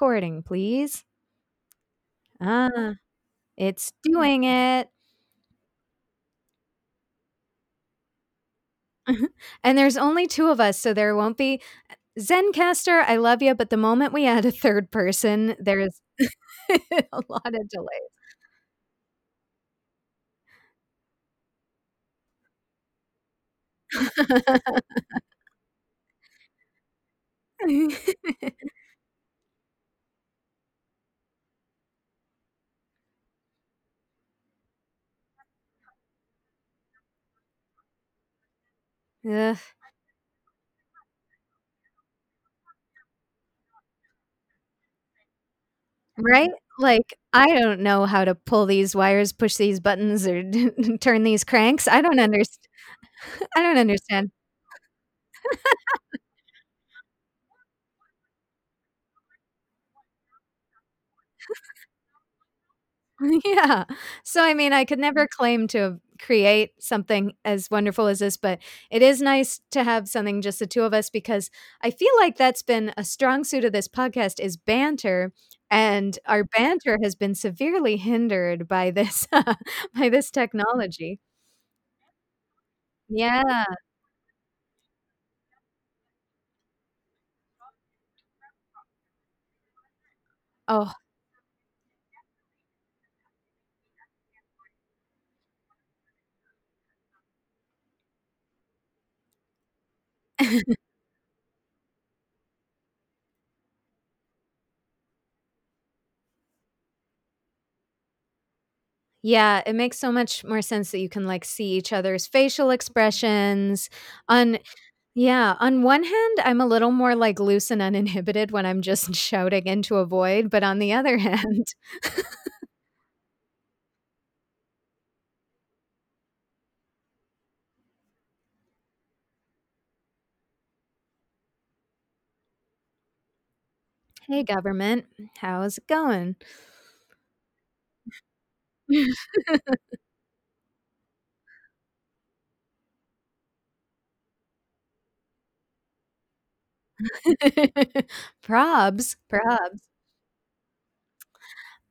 recording, please. Ah, it's doing it. And there's only 2 of us, so there won't be Zencastr, I love you, but the moment we add a 3rd person, there's a lot of delays. Ugh. Right? Like, I don't know how to pull these wires, push these buttons, or turn these cranks. I don't underst I don't understand. Yeah. So, I mean, I could never mm. claim to create something as wonderful as this, but it is nice to have something just the 2 of us because I feel like that's been a strong suit of this podcast is banter, and our banter has been severely hindered by this by this technology. Yeah. Oh. Yeah, it makes so much more sense that you can, like, see each other's facial expressions. On yeah, on one hand, I'm a little more, like, loose and uninhibited when I'm just shouting into a void, but on the other hand "Hey, government. How's it going?" Probs, probs.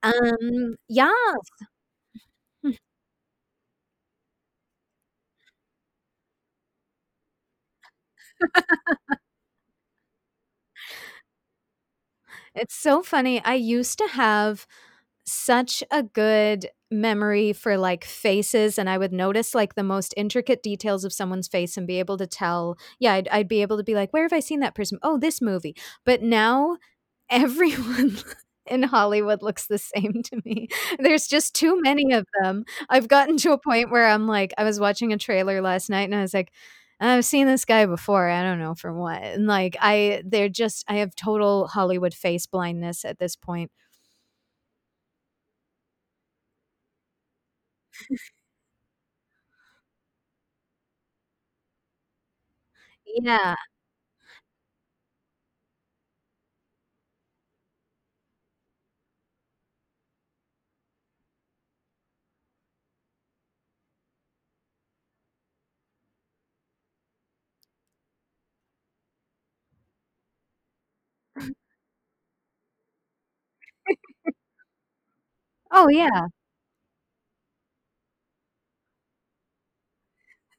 Um, yes. It's so funny, I used to have such a good memory for, like, faces, and I would notice, like, the most intricate details of someone's face and be able to tell yeah, I'd I'd be able to be like, "Where have I seen that person? Oh, this movie." But now, everyone in Hollywood looks the same to me. There's just too many of them. I've gotten to a point where I'm like I was watching a trailer last night, and I was like, "I've seen this guy before, I don't know from what." And, like, I they're just I have total Hollywood face blindness at this point. Yeah. Oh, yeah.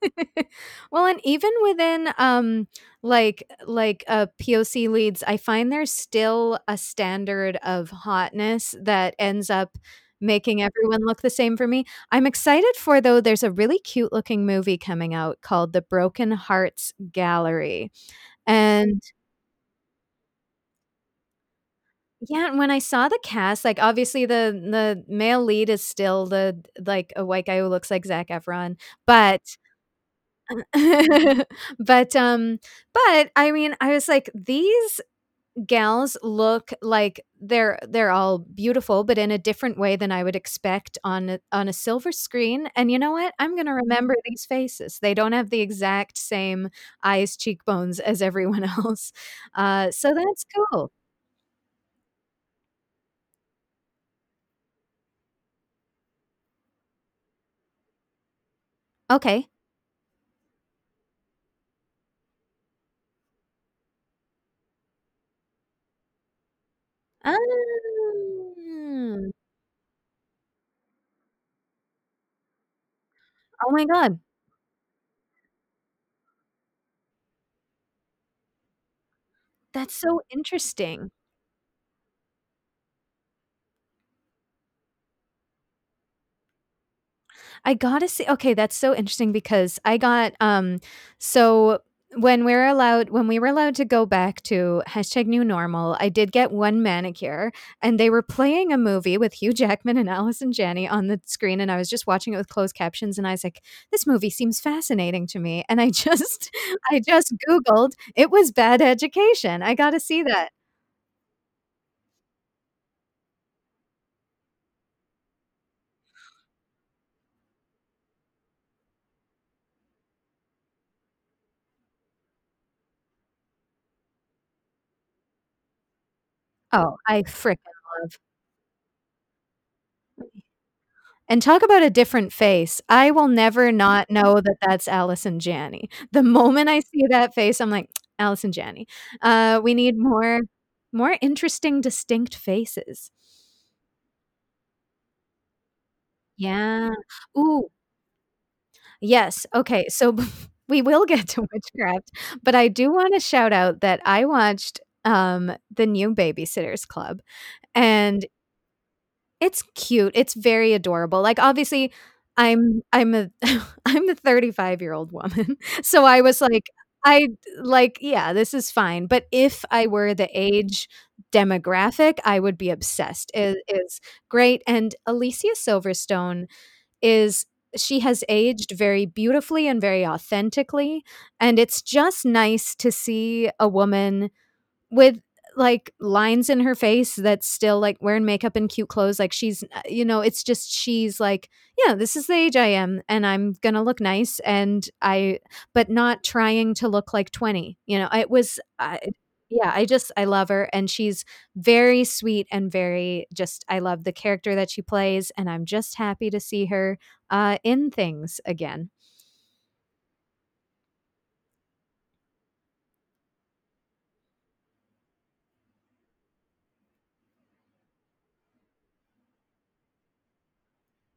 Well, and even within, um, like like, uh, POC leads, I find there's still a standard of hotness that ends up making everyone look the same for me. I'm excited for though, there's a really cute looking movie coming out called The Broken Hearts Gallery, and Yeah, and when I saw the cast, like, obviously, the the male lead is still the like, a white guy who looks like Zac Efron, but but, um but, I mean, I was like, "These gals look like they're they're all beautiful, but in a different way than I would expect on a on a silver screen, and you know what? I'm gonna remember these faces." They don't have the exact same eyes, cheekbones as everyone else, uh, so that's cool. Okay. Ah. Oh my god. That's so interesting. I gotta say okay, that's so interesting because I got, um so when we're allowed when we were allowed to go back to hashtag new normal, I did get 1 manicure, and they were playing a movie with Hugh Jackman and Allison Janney on the screen, and I was just watching it with closed captions, and I was like, "This movie seems fascinating to me," and I just I just Googled, it was Bad Education, I gotta see that. Oh, I fricking love And talk about a different face. I will never not know that that's Allison Janney. The moment I see that face, I'm like, "Allison Janney." Uh, we need more more interesting, distinct faces. Yeah. Ooh. Yes, okay, so we will get to witchcraft, but I do wanna shout out that I watched, um, the new Baby-Sitters Club, and it's cute, it's very adorable, like, obviously, I'm I'm a I'm a thirty-five-year-old woman, so I was like I like, yeah, this is fine, but if I were the age demographic, I would be obsessed. It is great, and Alicia Silverstone is she has aged very beautifully and very authentically, and it's just nice to see a woman with, like, lines in her face that's still, like, wearing makeup and cute clothes, like, she's, uh, you know, it's just she's like, "Yeah, this is the age I am, and I'm gonna look nice," and I but not trying to look like 20, you know, it was I yeah, I just I love her, and she's very sweet and very just I love the character that she plays, and I'm just happy to see her, uh, in things again.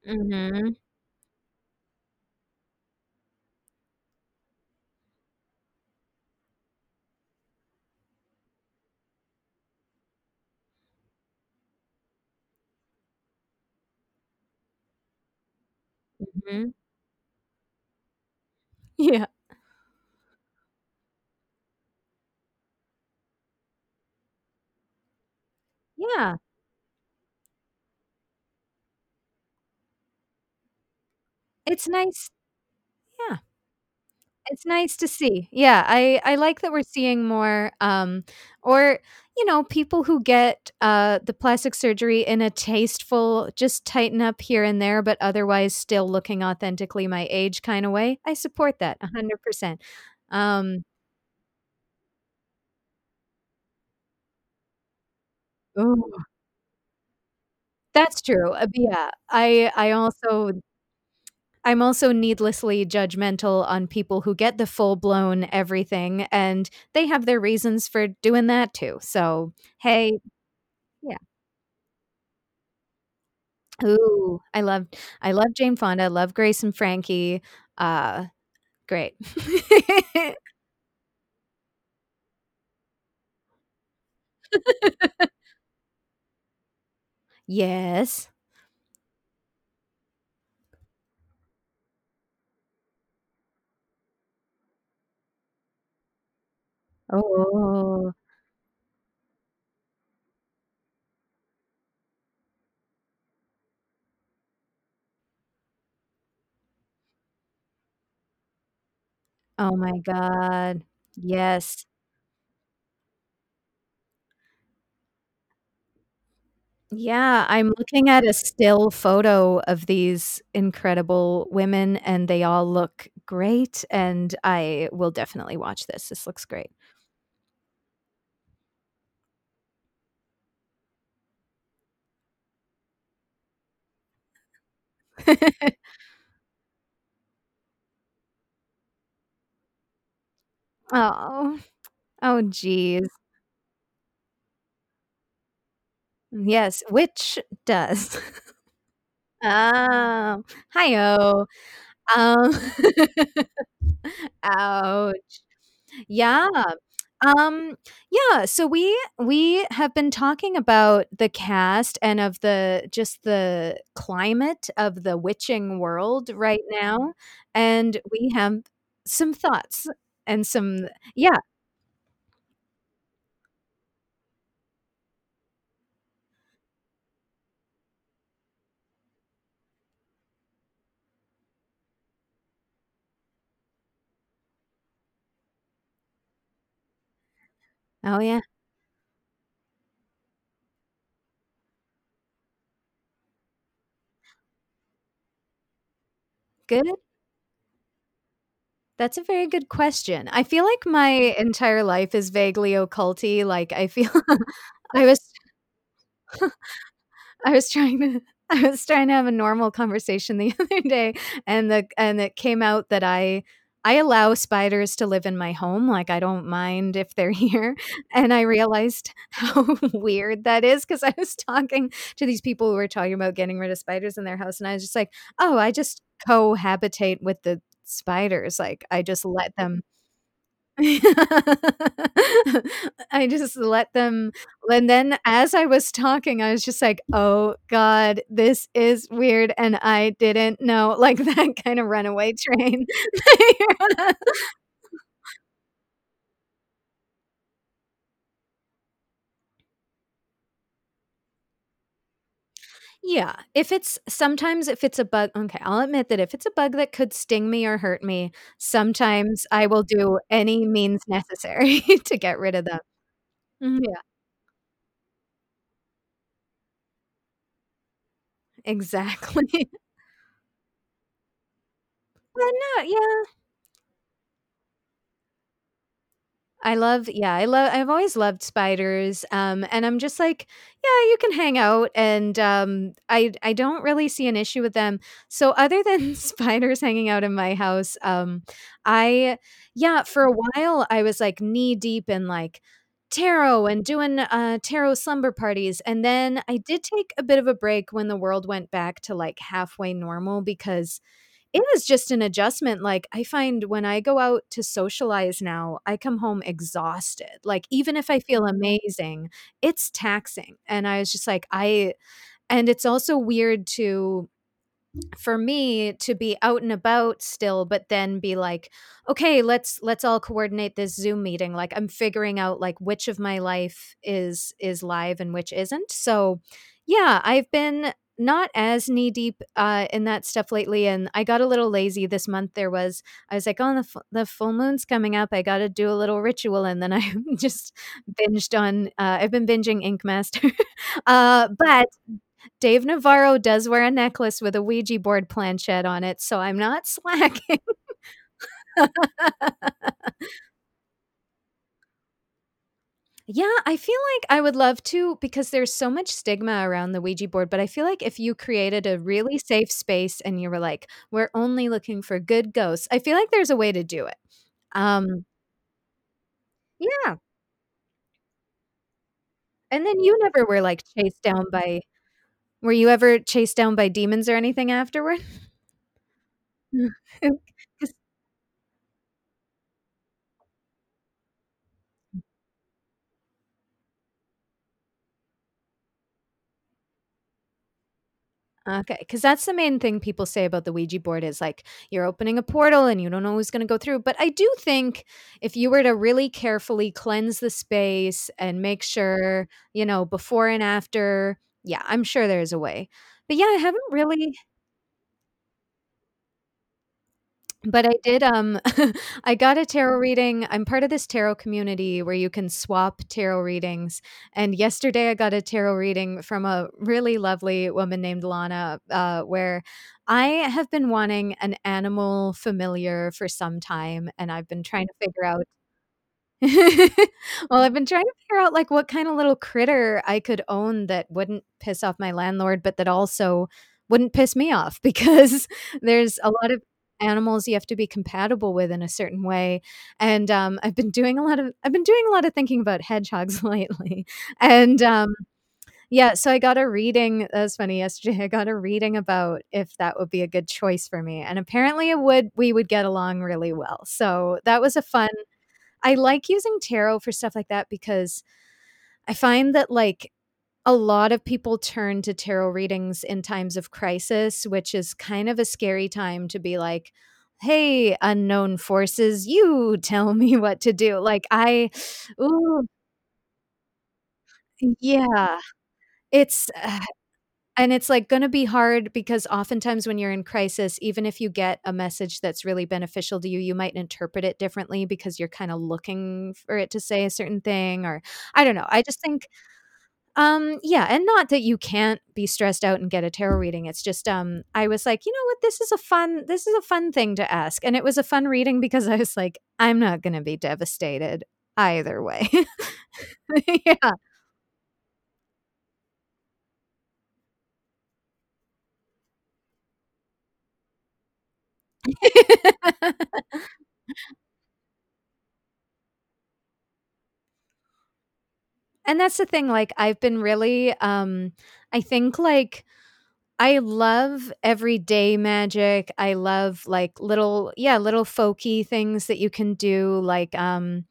Mhm. Mhm. Yeah. Yeah. It's nice Yeah. It's nice to see. Yeah, I I like that we're seeing more, um or, you know, people who get, uh, the plastic surgery in a tasteful, just tighten up here and there, but otherwise still looking authentically my age kinda way. I support that 100%. Um Ooh. That's true, uh, yeah, I I also I'm also needlessly judgmental on people who get the full-blown everything, and they have their reasons for doing that too, so, hey Yeah. Ooh, I love I love Jane Fonda, love Grace and Frankie, uh, great. Yes. Oh. Oh my god. Yes. Yeah, I'm looking at a still photo of these incredible women, and they all look great, and I will definitely watch this, this looks great. Aw. Oh, jeez. Yes, which does. Oh, hi-oh. Um Ouch. Yeah. Um, yeah, so we we have been talking about the cast and of the just the climate of the witching world right now, and we have some thoughts and some yeah. Oh, yeah. Good. That's a very good question. I feel like my entire life is vaguely occulty, like, I feel I was I was trying to I was trying to have a normal conversation the other day, and the and it came out that I I allow spiders to live in my home, like, I don't mind if they're here, and I realized how weird that is because I was talking to these people who were talking about getting rid of spiders in their house, and I was just like, "Oh, I just cohabitate with the spiders," like, I just let them I just let them and then as I was talking, I was just like, "Oh god, this is weird, and I didn't know," like that kinda runaway train. Yeah, if it's sometimes if it's a bug okay, I'll admit that if it's a bug that could sting me or hurt me, sometimes I will do any means necessary to get rid of them. Mhm, yeah. Exactly. Well, no yeah. I love yeah, I love I've always loved spiders, um, and I'm just like, "Yeah, you can hang out," and, um, I I don't really see an issue with them. So other than spiders hanging out in my house, um, I yeah, for a while, I was, like, knee deep in, like, tarot and doing, uh, tarot slumber parties, and then I did take a bit of a break when the world went back to, like, halfway normal because it was just an adjustment, like, I find when I go out to socialize now, I come home exhausted, like, even if I feel mm-hmm. amazing, it's taxing, and I was just like, I and it's also weird to for me to be out and about still, but then be like, "Okay, let's let's all coordinate this Zoom meeting," like, I'm figuring out, like, which of my life is is live and which isn't, so, yeah, I've been not as knee deep, uh, in that stuff lately, and I got a little lazy this month, there was I was like, "Oh, the f the full moon's coming up, I gotta do a little ritual," and then I just binged on, uh I've been binging Ink Master, uh, but Dave Navarro does wear a necklace with a Ouija board planchette on it, so I'm not slacking. Yeah, I feel like I would love to because there's so much stigma around the Ouija board, but I feel like if you created a really safe space and you were like, "We're only looking for good ghosts," I feel like there's a way to do it. Um Yeah. And then you never were, like, chased down by were you ever chased down by demons or anything afterward? Okay, 'cause that's the main thing people say about the Ouija board is, like, you're opening a portal and you don't know who's gonna go through, but I do think if you were to really carefully cleanse the space and make sure, you know, before and after yeah, I'm sure there's a way. But, yeah, I haven't really But I did, um I got a tarot reading. I'm part of this tarot community where you can swap tarot readings, and yesterday I got a tarot reading from a really lovely woman named Lana, uh, where I have been wanting an animal familiar for some time, and I've been trying to figure out well, I've been trying to figure out, like, what kinda little critter I could own that wouldn't piss off my landlord, but that also wouldn't piss me off because there's a lot of animals you have to be compatible with in a certain way, and, um, I've been doing a lot of I've been doing a lot of thinking about hedgehogs lately, and, um Yeah, so I got a reading that was funny yesterday, I got a reading about if that would be a good choice for me, and apparently it would we would get along really well, so that was a fun I like using tarot for stuff like that because I find that, like, a lot of people turn to tarot readings in times of crisis, which is kind of a scary time to be like, "Hey, unknown forces, you tell me what to do." Like, I ooh. Yeah. It's and it's, like, gonna be hard because oftentimes when you're in crisis, even if you get a message that's really beneficial to you, you might interpret it differently because you're kinda looking for it to say a certain thing, or I don't know, I just think um, yeah, and not that you can't be stressed out and get a tarot reading, it's just, um, I was like, "You know what? This is a fun this is a fun thing to ask," and it was a fun reading because I was like, "I'm not gonna be devastated either way." Yeah. And that's the thing, like, I've been really, um I think, like I love everyday magic, I love, like, little yeah, little folky things that you can do, like, um,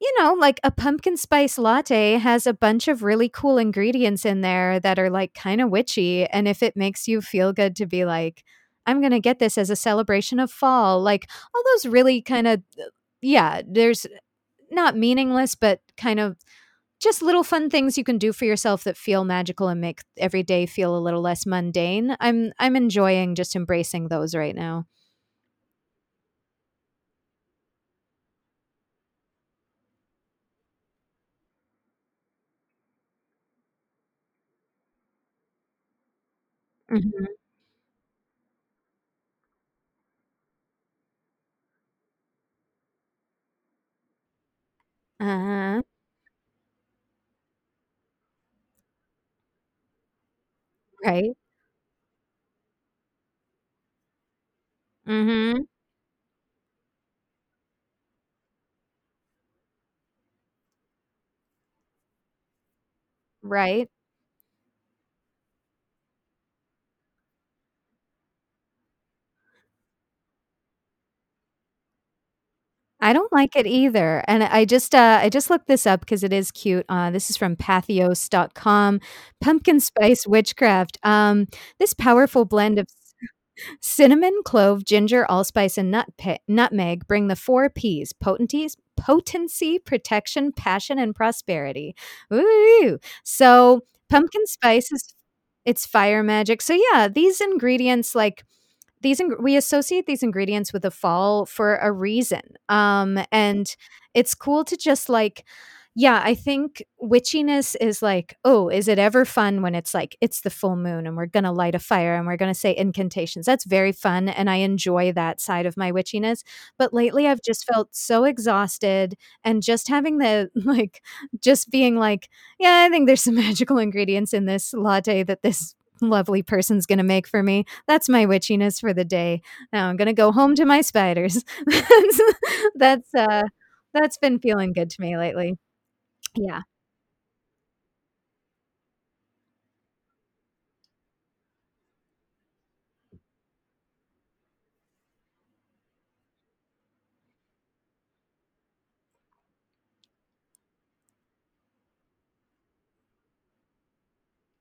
you know, like a pumpkin spice latte has a bunch of really cool ingredients in there that are, like, kinda witchy, and if it makes you feel good to be like, "I'm gonna get this as a celebration of fall," like, all those really kinda, uh yeah, there's not meaningless, but kind of just little fun things you can do for yourself that feel magical and make every day feel a little less mundane. I'm I'm enjoying just embracing those right now. Mhm. Uh-huh. Right. Mhm. Right. I don't like it either, and I just, uh I just looked this up 'cause it is cute, uh, this is from Patheos.com, "Pumpkin Spice Witchcraft," um, "This powerful blend of cinnamon, clove, ginger, allspice, and nut nutmeg bring the 4 Ps, potenties potency, protection, passion, and prosperity." Woo! So, pumpkin spice is it's fire magic, so yeah, these ingredients, like these ing we associate these ingredients with the fall for a reason, um, and it's cool to just, like yeah, I think witchiness is like, "Oh, is it ever fun when it's like, it's the full moon, and we're gonna light a fire, and we're gonna say incantations." That's very fun, and I enjoy that side of my witchiness, but lately, I've just felt so exhausted, and just having the like, just being like, "Yeah, I think there's some magical ingredients in this latte that this lovely person's gonna make for me." That's my witchiness for the day. Now I'm gonna go home to my spiders. That's that's, uh that's been feeling good to me lately. Yeah.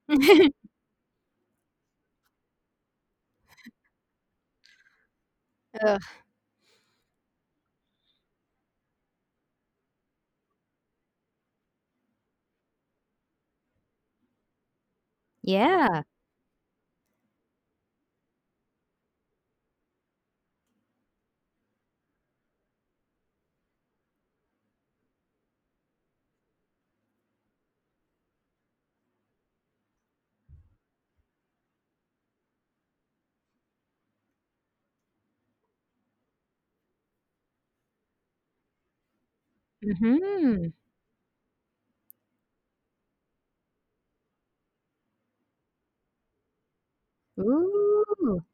Ugh. Yeah. Mhm. Ooh.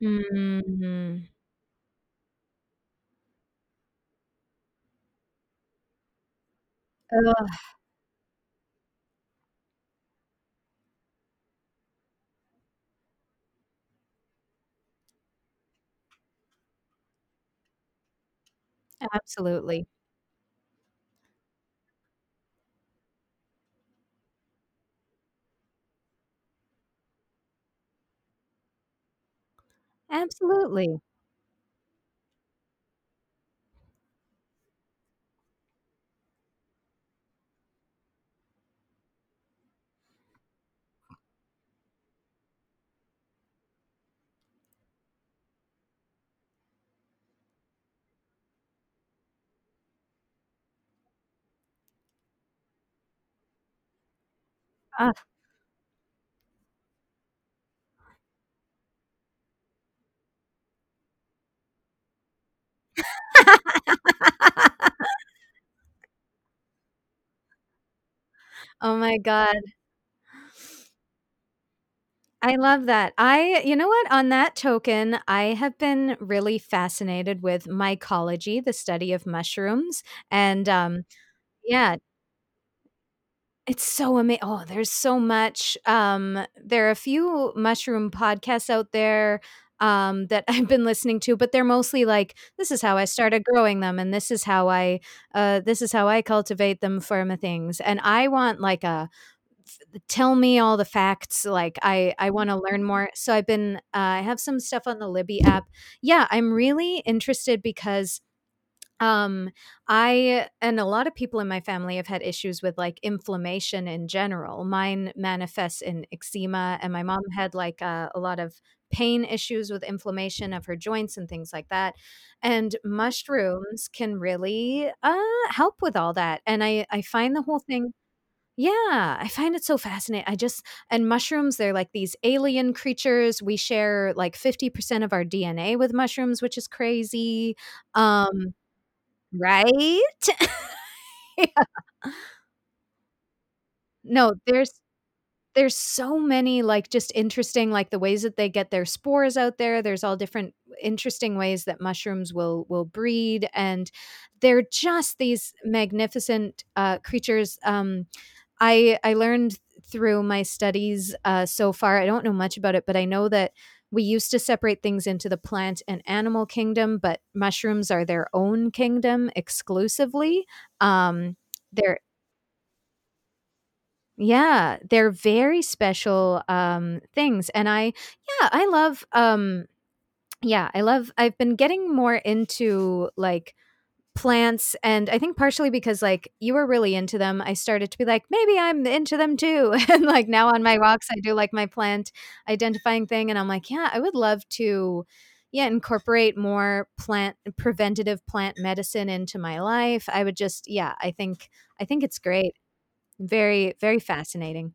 Mm. Absolutely. Absolutely. Ugh. Oh my god. I love that. I you know what? On that token, I have been really fascinated with mycology, the study of mushrooms, and, um yeah. It's so amazing. oh, there's so much, um, there are a few mushroom podcasts out there, um, that I've been listening to, but they're mostly like, "This is how I started growing them, and this is how I uh, this is how I cultivate them for my things," and I want, like, a tell me all the facts, like, I I wanna learn more, so I've been uh, I have some stuff on the Libby app. Yeah, I'm really interested because, um, I and a lot of people in my family have had issues with, like, inflammation in general. Mine manifests in eczema, and my mom had, like, uh, a lot of pain issues with inflammation of her joints and things like that, and mushrooms can really, uh, help with all that, and I I find the whole thing Yeah, I find it so fascinating. I just and mushrooms, they're like these alien creatures, we share, like, 50% of our DNA with mushrooms, which is crazy, um Right? Yeah. No, there's there's so many, like, just interesting like, the ways that they get their spores out there, there's all different interesting ways that mushrooms will will breed, and they're just these magnificent, uh, creatures, um, I I learned through my studies, uh, so far I don't know much about it, but I know that we used to separate things into the plant and animal kingdom, but mushrooms are their own kingdom exclusively, um, they're Yeah, they're very special, um, things, and I yeah, I love, um yeah, I love I've been getting more into, like, plants, and I think partially because, like, you were really into them, I started to be like, "Maybe I'm into them too," and, like, now on my walks, I do, like, my plant identifying thing, and I'm like, "Yeah, I would love to, yeah, incorporate more plant preventative plant medicine into my life." I would just yeah, I think I think it's great. Very, very fascinating.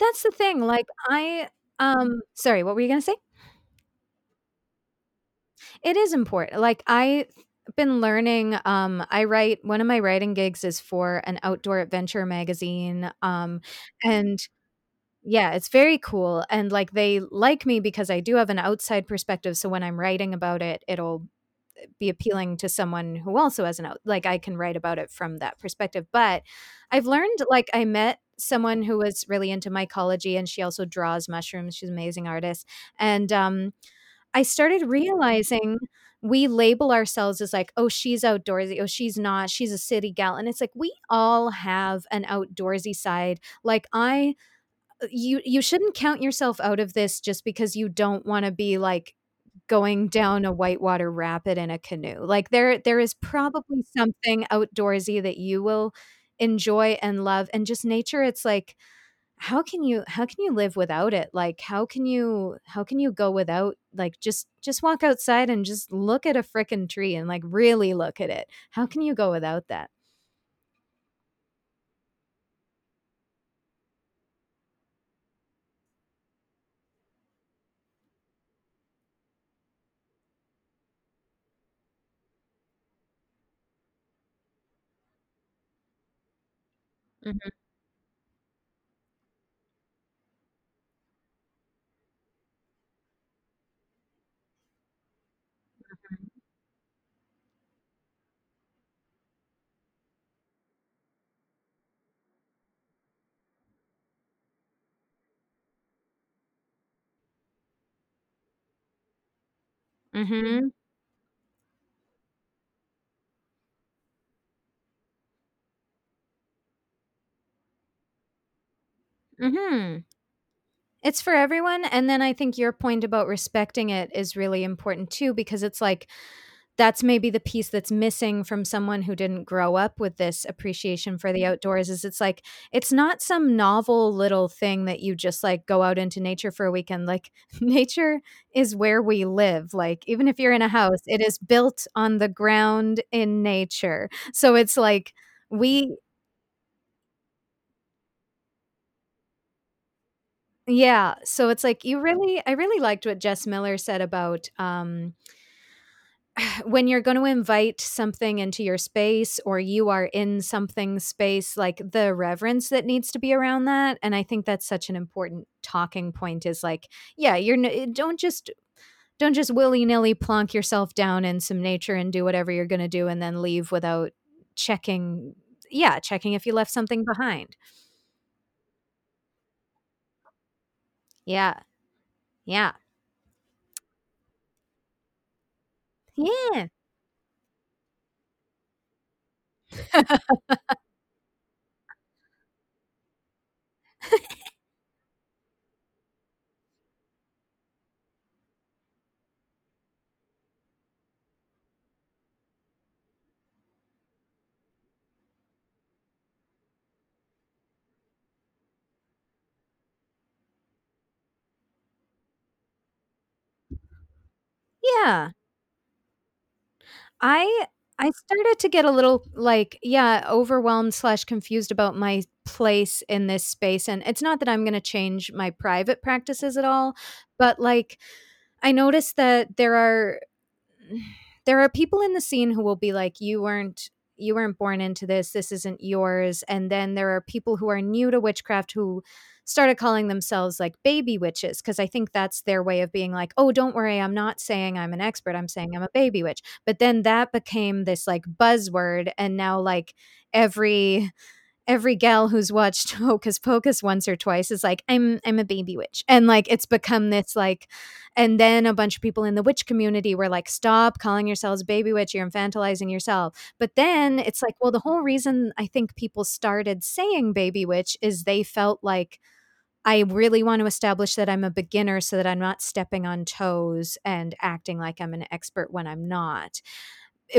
That's the thing, like, I, um sorry, what were you gonna say? It is important. like, I've been learning, um, I write one of my writing gigs is for an outdoor adventure magazine, um, and yeah, it's very cool, and, like, they like me because I do have an outside perspective, so when I'm writing about it, it'll, be appealing to someone who also has an out like, I can write about it from that perspective, but I've learned like, I met someone who was really into mycology, and she also draws mushrooms, she's an amazing artist, and, um, I started realizing we label ourselves as like, "Oh, she's outdoorsy. Oh, she's not. She's a city gal," and it's like, we all have an outdoorsy side, like, I uh, you you shouldn't count yourself out of this just because you don't wanna be, like, going down a whitewater rapid in a canoe, like, there there is probably something outdoorsy that you will enjoy and love, and just nature, it's like, how can you how can you live without it? Like, how can you how can you go without like, just just walk outside and just look at a fricking tree and, like, really look at it. How can you go without that? Mhm. Mhm. Mhm. Mhm. It's for everyone, and then I think your point about respecting it is really important too, because it's like, that's maybe the piece that's missing from someone who didn't grow up with this appreciation for the outdoors, is it's like, it's not some novel little thing that you just, like, go out into nature for a weekend, like, nature is where we live, like, even if you're in a house, it is built on the ground in nature, so it's like, we Yeah, so it's like, you really I really liked what Jess Miller said about, um when you're gonna invite something into your space or you are in something's space, like, the reverence that needs to be around that, and I think that's such an important talking point is like, yeah, you're n eh, don't just don't just willy-nilly plonk yourself down in some nature and do whatever you're gonna do and then leave without checking yeah, checking if you left something behind. Yeah. Yeah. Yeah. Yeah. I I started to get a little, like, yeah, overwhelmed slash confused about my place in this space, and it's not that I'm gonna change my private practices at all, but, like, I noticed that there are there are people in the scene who will be like, "You weren't you weren't born into this, this isn't yours," and then there are people who are new to witchcraft who started calling themselves, like, baby witches because I think that's their way of being like, "Oh, don't worry, I'm not saying I'm an expert, I'm saying I'm a baby witch," but then that became this, like, buzzword, and now, like, every every gal who's watched Hocus Pocus once or twice is like, "I'm I'm a baby witch," and, like, it's become this, like and then a bunch of people in the witch community were like, "Stop calling yourselves baby witch, you're infantilizing yourself," but then it's like, well, the whole reason I think people started saying baby witch is they felt like, "I really want to establish that I'm a beginner so that I'm not stepping on toes and acting like I'm an expert when I'm not,"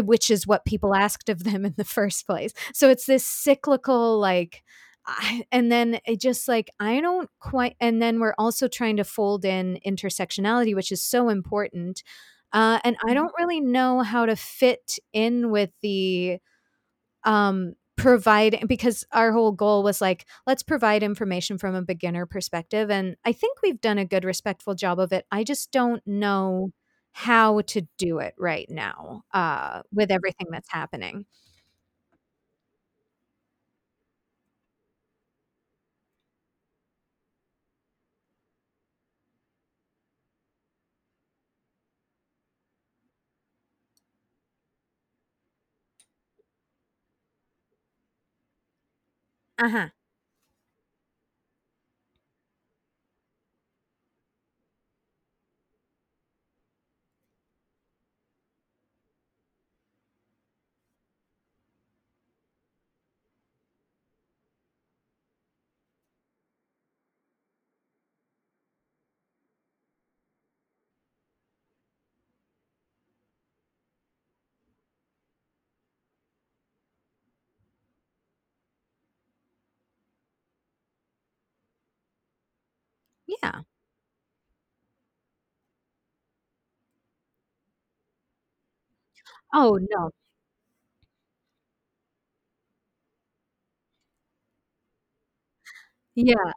which is what people asked of them in the first place, so it's this cyclical, like, I and then it just, like, I don't quite and then we're also trying to fold in intersectionality, which is so important, uh, and I don't really know how to fit in with the, um, provide because our whole goal was like, "Let's provide information from a beginner perspective," and I think we've done a good respectful job of it, I just don't know how to do it right now, uh, with everything that's happening. Uh-huh. Yeah. Oh, no. Yeah.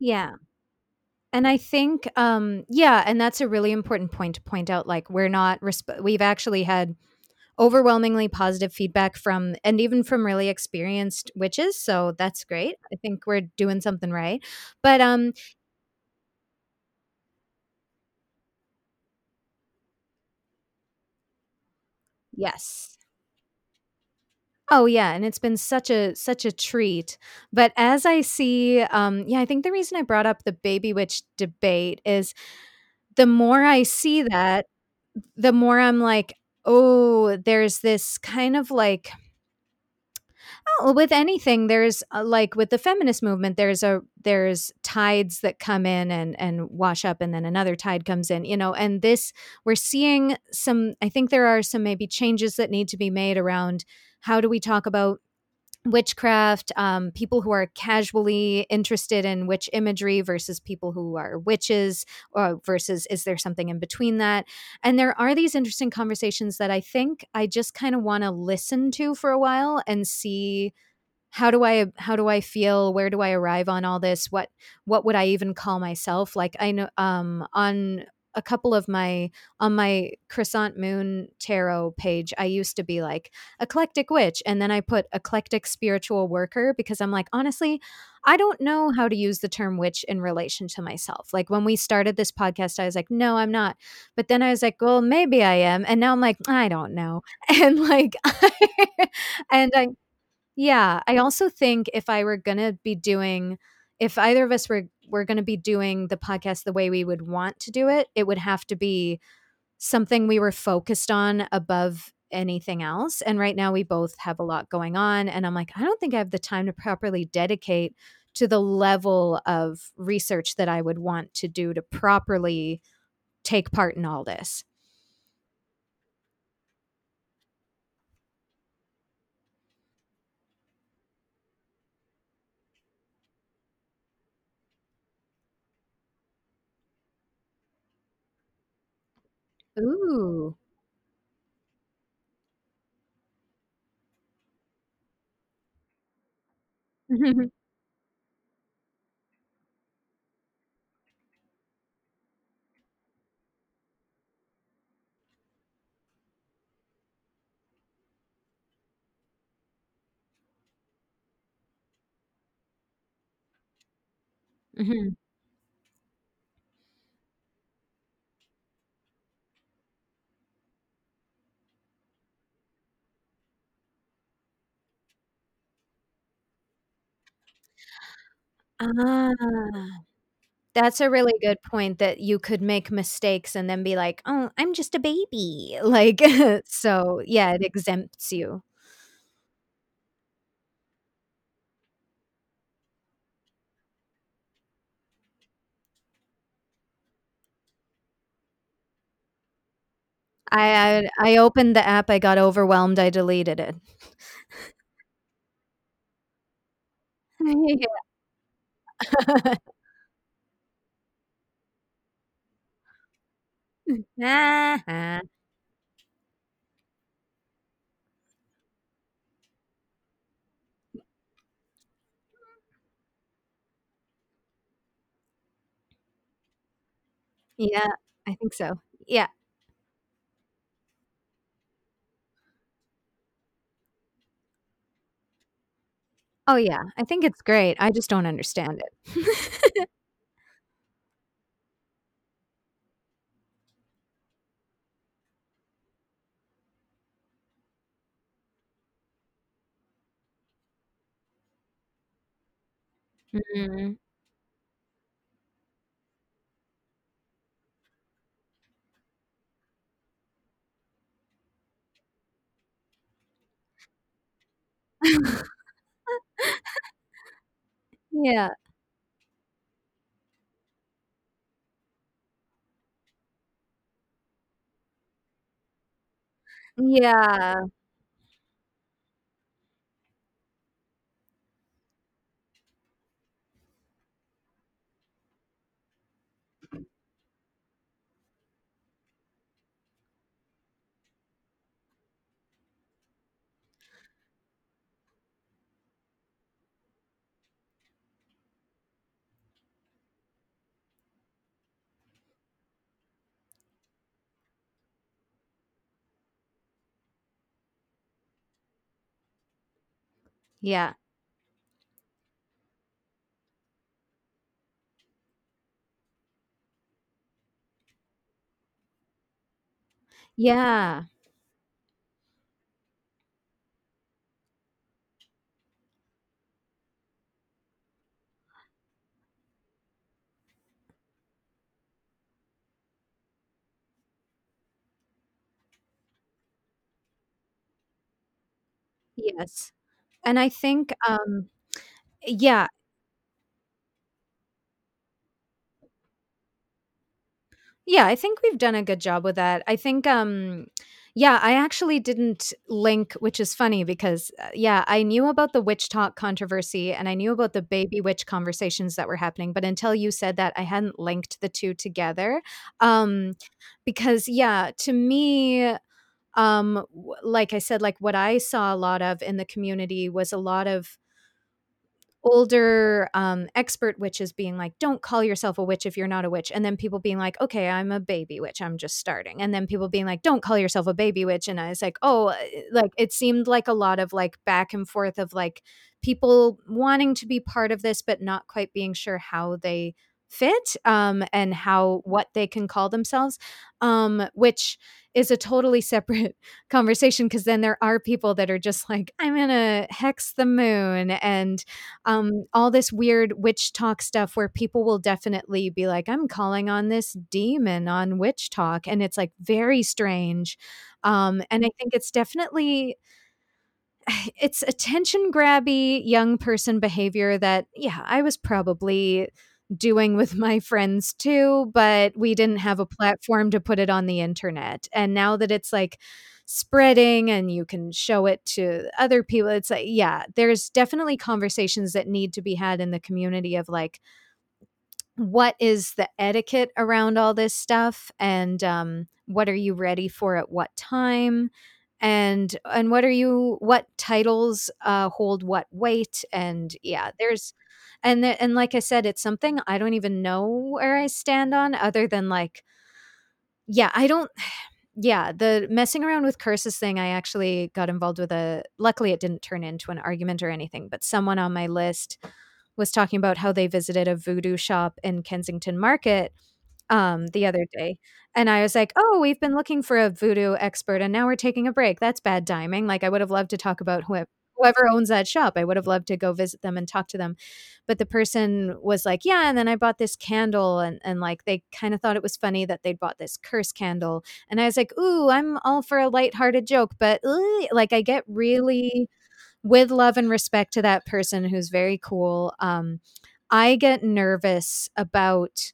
Yeah. And I think, um yeah, and that's a really important point to point out, like, we're not resp we've actually had overwhelmingly positive feedback from and even from really experienced witches, so that's great. I think we're doing something right. But, um Yes. Oh, yeah, and it's been such a such a treat. But as I see, um yeah, I think the reason I brought up the baby witch debate is the more I see that, the more I'm like, "Oh, there's this kind of like" Oh, with anything, there's, uh, like, with the feminist movement, there's a there's tides that come in and and wash up, and then another tide comes in, you know, and this we're seeing some I think there are some maybe changes that need to be made around how do we talk about witchcraft, um, people who are casually interested in witch imagery versus people who are witches, or versus is there something in between that? And there are these interesting conversations that I think I just kinda wanna listen to for a while and see how do I how do I feel? Where do I arrive on all this? What what would I even call myself? Like, I know, um, on a couple of my on my Crescent Moon tarot page, I used to be like, "Eclectic witch," and then I put "Eclectic spiritual worker," because I'm like, honestly, I don't know how to use the term witch in relation to myself. Like, when we started this podcast, I was like, "No, I'm not." But then I was like, "Well, maybe I am," and now I'm like, "I don't know." And, like, and I yeah, I also think if I were gonna be doing if either of us were were gonna be doing the podcast the way we would want to do it, it would have to be something we were focused on above anything else, and right now we both have a lot going on, and I'm like, "I don't think I have the time to properly dedicate to the level of research that I would want to do to properly take part in all this." Ooh. Mhm. Ah. That's a really good point that you could make mistakes and then be like, "Oh, I'm just a baby." Like, so, yeah, it exempts you. I I I opened the app, I got overwhelmed, I deleted it. Yeah. Yeah, I think so. Yeah. Oh, yeah, I think it's great, I just don't understand it. Mhm. Yeah. Yeah. Yeah. Yeah. Yes. And I think, um yeah. Yeah, I think we've done a good job with that. I think, um yeah, I actually didn't link which is funny because, uh, yeah, I knew about the WitchTok controversy and I knew about the baby witch conversations that were happening, but until you said that, I hadn't linked the 2 together. Um, because, yeah, to me, um, like I said, like, what I saw a lot of in the community was a lot of older, um, expert witches being like, "Don't call yourself a witch if you're not a witch," and then people being like, "Okay, I'm a baby witch, I'm just starting," and then people being like, "Don't call yourself a baby witch," and I was like, "Oh," uh, like, it seemed like a lot of, like, back and forth of, like, people wanting to be part of this, but not quite being sure how they fit, um, and how what they can call themselves, um, which is a totally separate conversation because then there are people that are just like, "I'm gonna hex the moon," and, um, all this weird WitchTok stuff where people will definitely be like, "I'm calling on this demon on WitchTok," and it's, like, very strange, um, and I think it's definitely it's attention grabby young person behavior that, yeah, I was probably doing with my friends too, but we didn't have a platform to put it on the internet, and now that it's, like, spreading and you can show it to other people, it's like yeah, there's definitely conversations that need to be had in the community of, like what is the etiquette around all this stuff, and, um, what are you ready for at what time, and and what are you what titles, uh, hold what weight, and yeah, there's and the and like I said, it's something I don't even know where I stand on other than, like yeah, I don't yeah, the messing around with curses thing, I actually got involved with a luckily, it didn't turn into an argument or anything, but someone on my list was talking about how they visited a voodoo shop in Kensington Market, um, the other day, and I was like, "Oh, we've been looking for a voodoo expert, and now we're taking a break, that's bad timing," like, I would have loved to talk about whoev whoever owns that shop, I would have loved to go visit them and talk to them, but the person was like, "Yeah, and then I bought this candle," and and, like, they kinda thought it was funny that they'd bought this curse candle, and I was like, "Ooh, I'm all for a lighthearted joke," but, like, I get really with love and respect to that person who's very cool, um, I get nervous about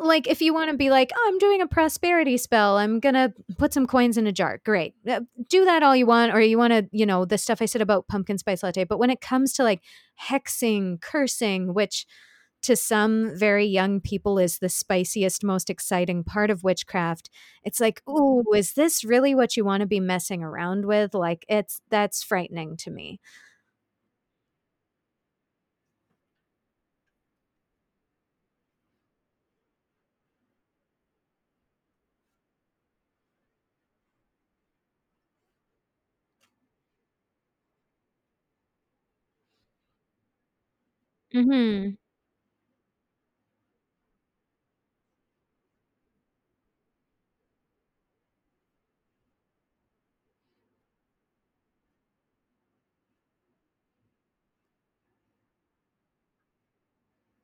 like, if you wanna be like, "Oh, I'm doing a prosperity spell, I'm gonna put some coins in a jar," great, uh, do that all you want, or you wanna you know, the stuff I said about pumpkin spice latte, but when it comes to, like, hexing, cursing, which to some very young people is the spiciest, most exciting part of witchcraft, it's like, "Ooh, is this really what you wanna be messing around with?" Like, it's that's frightening to me. Mhm.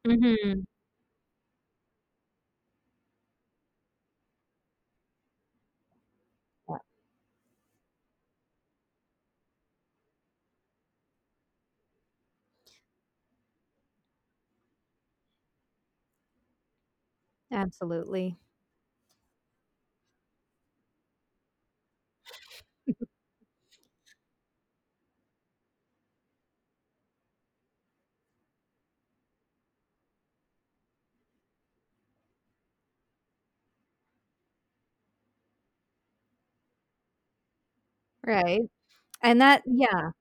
Mhm. Absolutely. Right, and that yeah.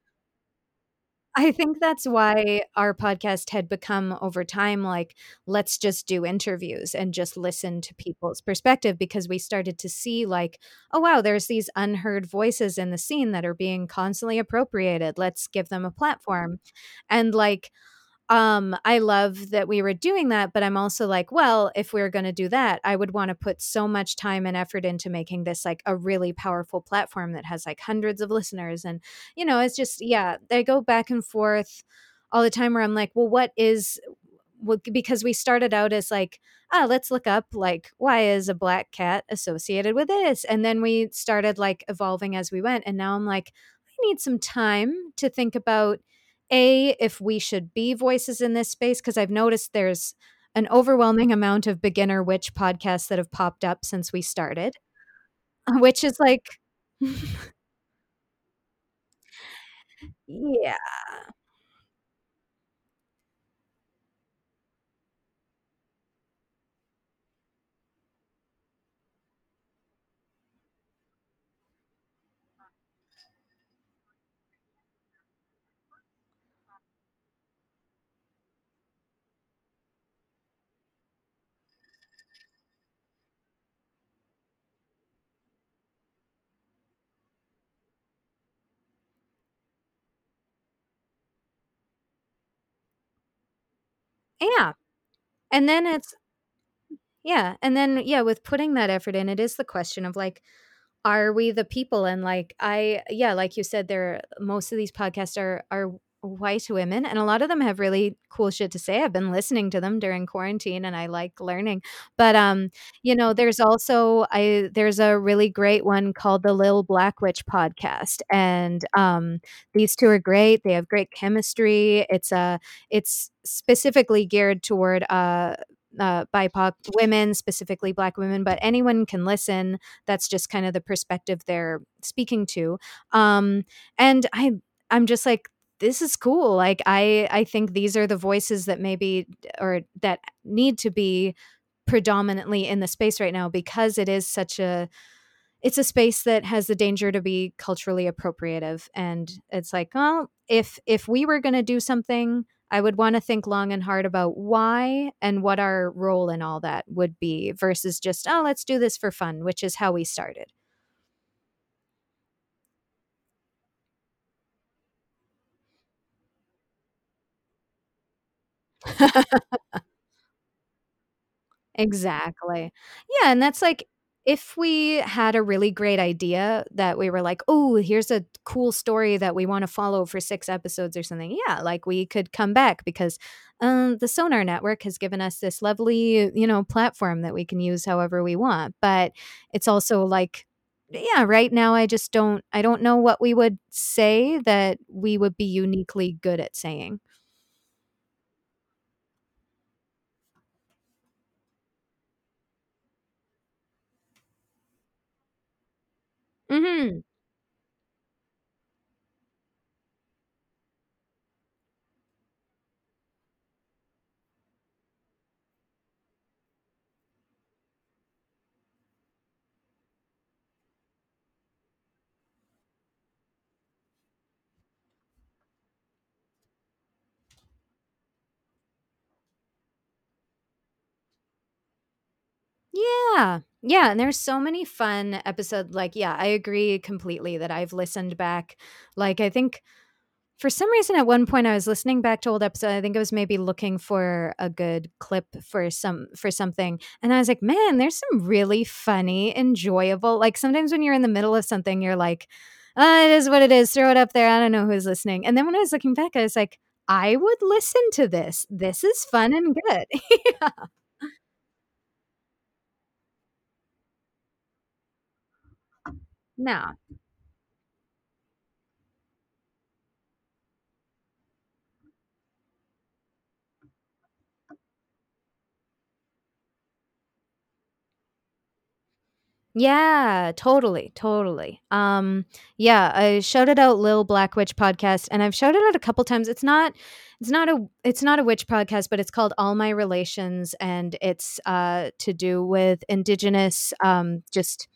I think that's why our podcast had become over time, like, let's just do interviews and just listen to people's perspective because we started to see, like, oh, wow, there's these unheard voices in the scene that are being constantly appropriated. Let's give them a platform. And, like, um, I love that we were doing that, but I'm also like, well, if we're going to do that, I would want to put so much time and effort into making this like a really powerful platform that has like hundreds of listeners. And, you know, it's just, yeah, they go back and forth all the time where I'm like, well, what is, because we started out as like, ah, let's look up like why is a black cat associated with this? And then we started like evolving as we went. And now I'm like, I need some time to think about a, if we should be voices in this space, because I've noticed there's an overwhelming amount of beginner witch podcasts that have popped up since we started, which is like Yeah. Yeah. And then it's yeah, and then, yeah, with putting that effort in, it is the question of, like, are we the people? And, like, I yeah, like you said, there most of these podcasts are are white women, and a lot of them have really cool shit to say. I've been listening to them during quarantine, and I like learning. But, um, you know, there's also I there's a really great one called the Lil Black Witch Podcast, and, um, these 2 are great. They have great chemistry. It's, uh it's specifically geared toward, uh uh, BIPOC women, specifically Black women, but anyone can listen. That's just kind of the perspective they're speaking to. Um, and I, I'm just like, this is cool. Like, I, I think these are the voices that maybe or that need to be predominantly in the space right now because it is such a it's a space that has the danger to be culturally appropriative and it's like well if if we were going to do something i would want to think long and hard about why and what our role in all that would be versus just oh let's do this for fun which is how we started Exactly. Yeah, and that's like if we had a really great idea that we were like, "Oh, here's a cool story that we wanna follow for 6 episodes or something." Yeah, like, we could come back because, um, the Sonar Network has given us this lovely, you know, platform that we can use however we want, but it's also like yeah, right now I just don't I don't know what we would say that we would be uniquely good at saying. 嗯哼。Yeah. Yeah, and there's so many fun episode like, yeah, I agree completely that I've listened back. Like, I think for some reason at one point I was listening back to old episode. I think I was maybe looking for a good clip for some for something. And I was like, man, there's some really funny, enjoyable. Like sometimes when you're in the middle of something, you're like, uh, it is what it is. Throw it up there. I don't know who's listening. And then when I was looking back, I was like, I would listen to this. This is fun and good. yeah. No. Yeah, totally, totally. Um, yeah, I shouted out Lil Black Witch podcast, and I've shouted out a couple times. It's not, it's not a, it's not a witch podcast, but it's called All My Relations, and it's uh to do with Indigenous, um, just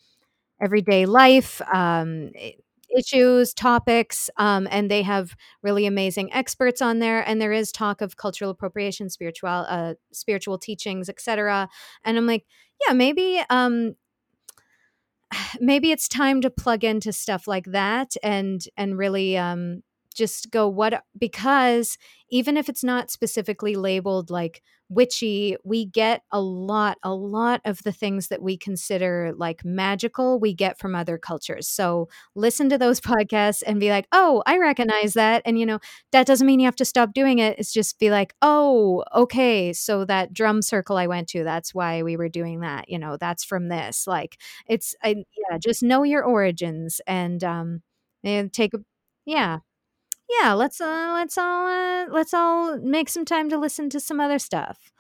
everyday life. Um, issues, topics, um, and they have really amazing experts on there, and there is talk of cultural appropriation, spiritual uh, spiritual teachings, etc. and I'm like, "Yeah, maybe, um, maybe it's time to plug into stuff like that and and really um just go what because even if it's not specifically labeled like witchy we get a lot a lot of the things that we consider like magical we get from other cultures so listen to those podcasts and be like oh i recognize that and you know that doesn't mean you have to stop doing it it's just be like oh okay so that drum circle i went to that's why we were doing that you know that's from this like it's I yeah, just know your origins and, um, and take yeah. Yeah, let's, uh, let's all, uh, let's all make some time to listen to some other stuff.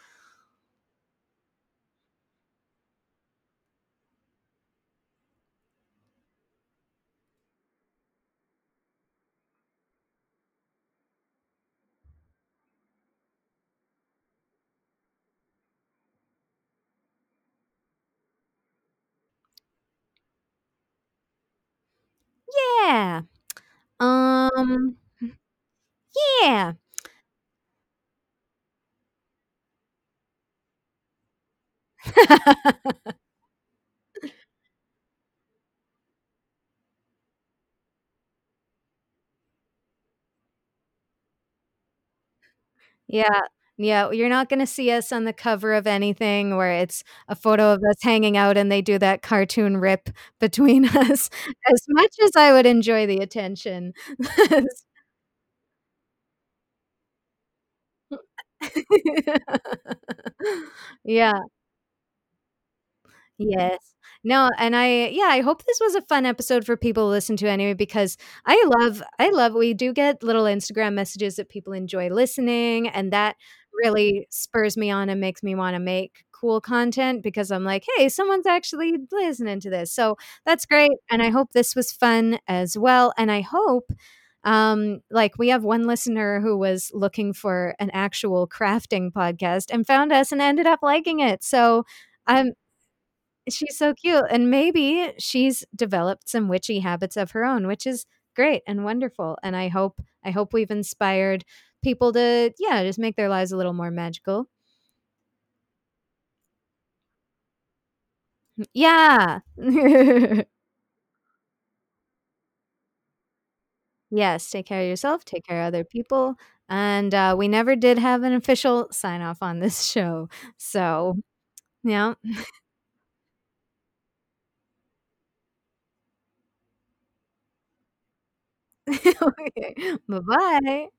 Yeah. Um, yeah. Yeah. Yeah, you're not gonna see us on the cover of anything where it's a photo of us hanging out and they do that cartoon rip between us, as much as I would enjoy the attention. Yeah. Yes. No, and I yeah, I hope this was a fun episode for people to listen to anyway because I love I love we do get little Instagram messages that people enjoy listening, and that really spurs me on and makes me wanna make cool content because I'm like, "Hey, someone's actually listening to this." So, that's great, and I hope this was fun as well, and I hope, um, like, we have one listener who was looking for an actual crafting podcast and found us and ended up liking it, so, I'm She's so cute, and maybe she's developed some witchy habits of her own, which is great and wonderful, and I hope I hope we've inspired people to, yeah, just make their lives a little more magical. Yeah. Yes, take care of yourself, take care of other people, and, uh, we never did have an official sign off on this show, so, yeah. Okay. Bye-bye.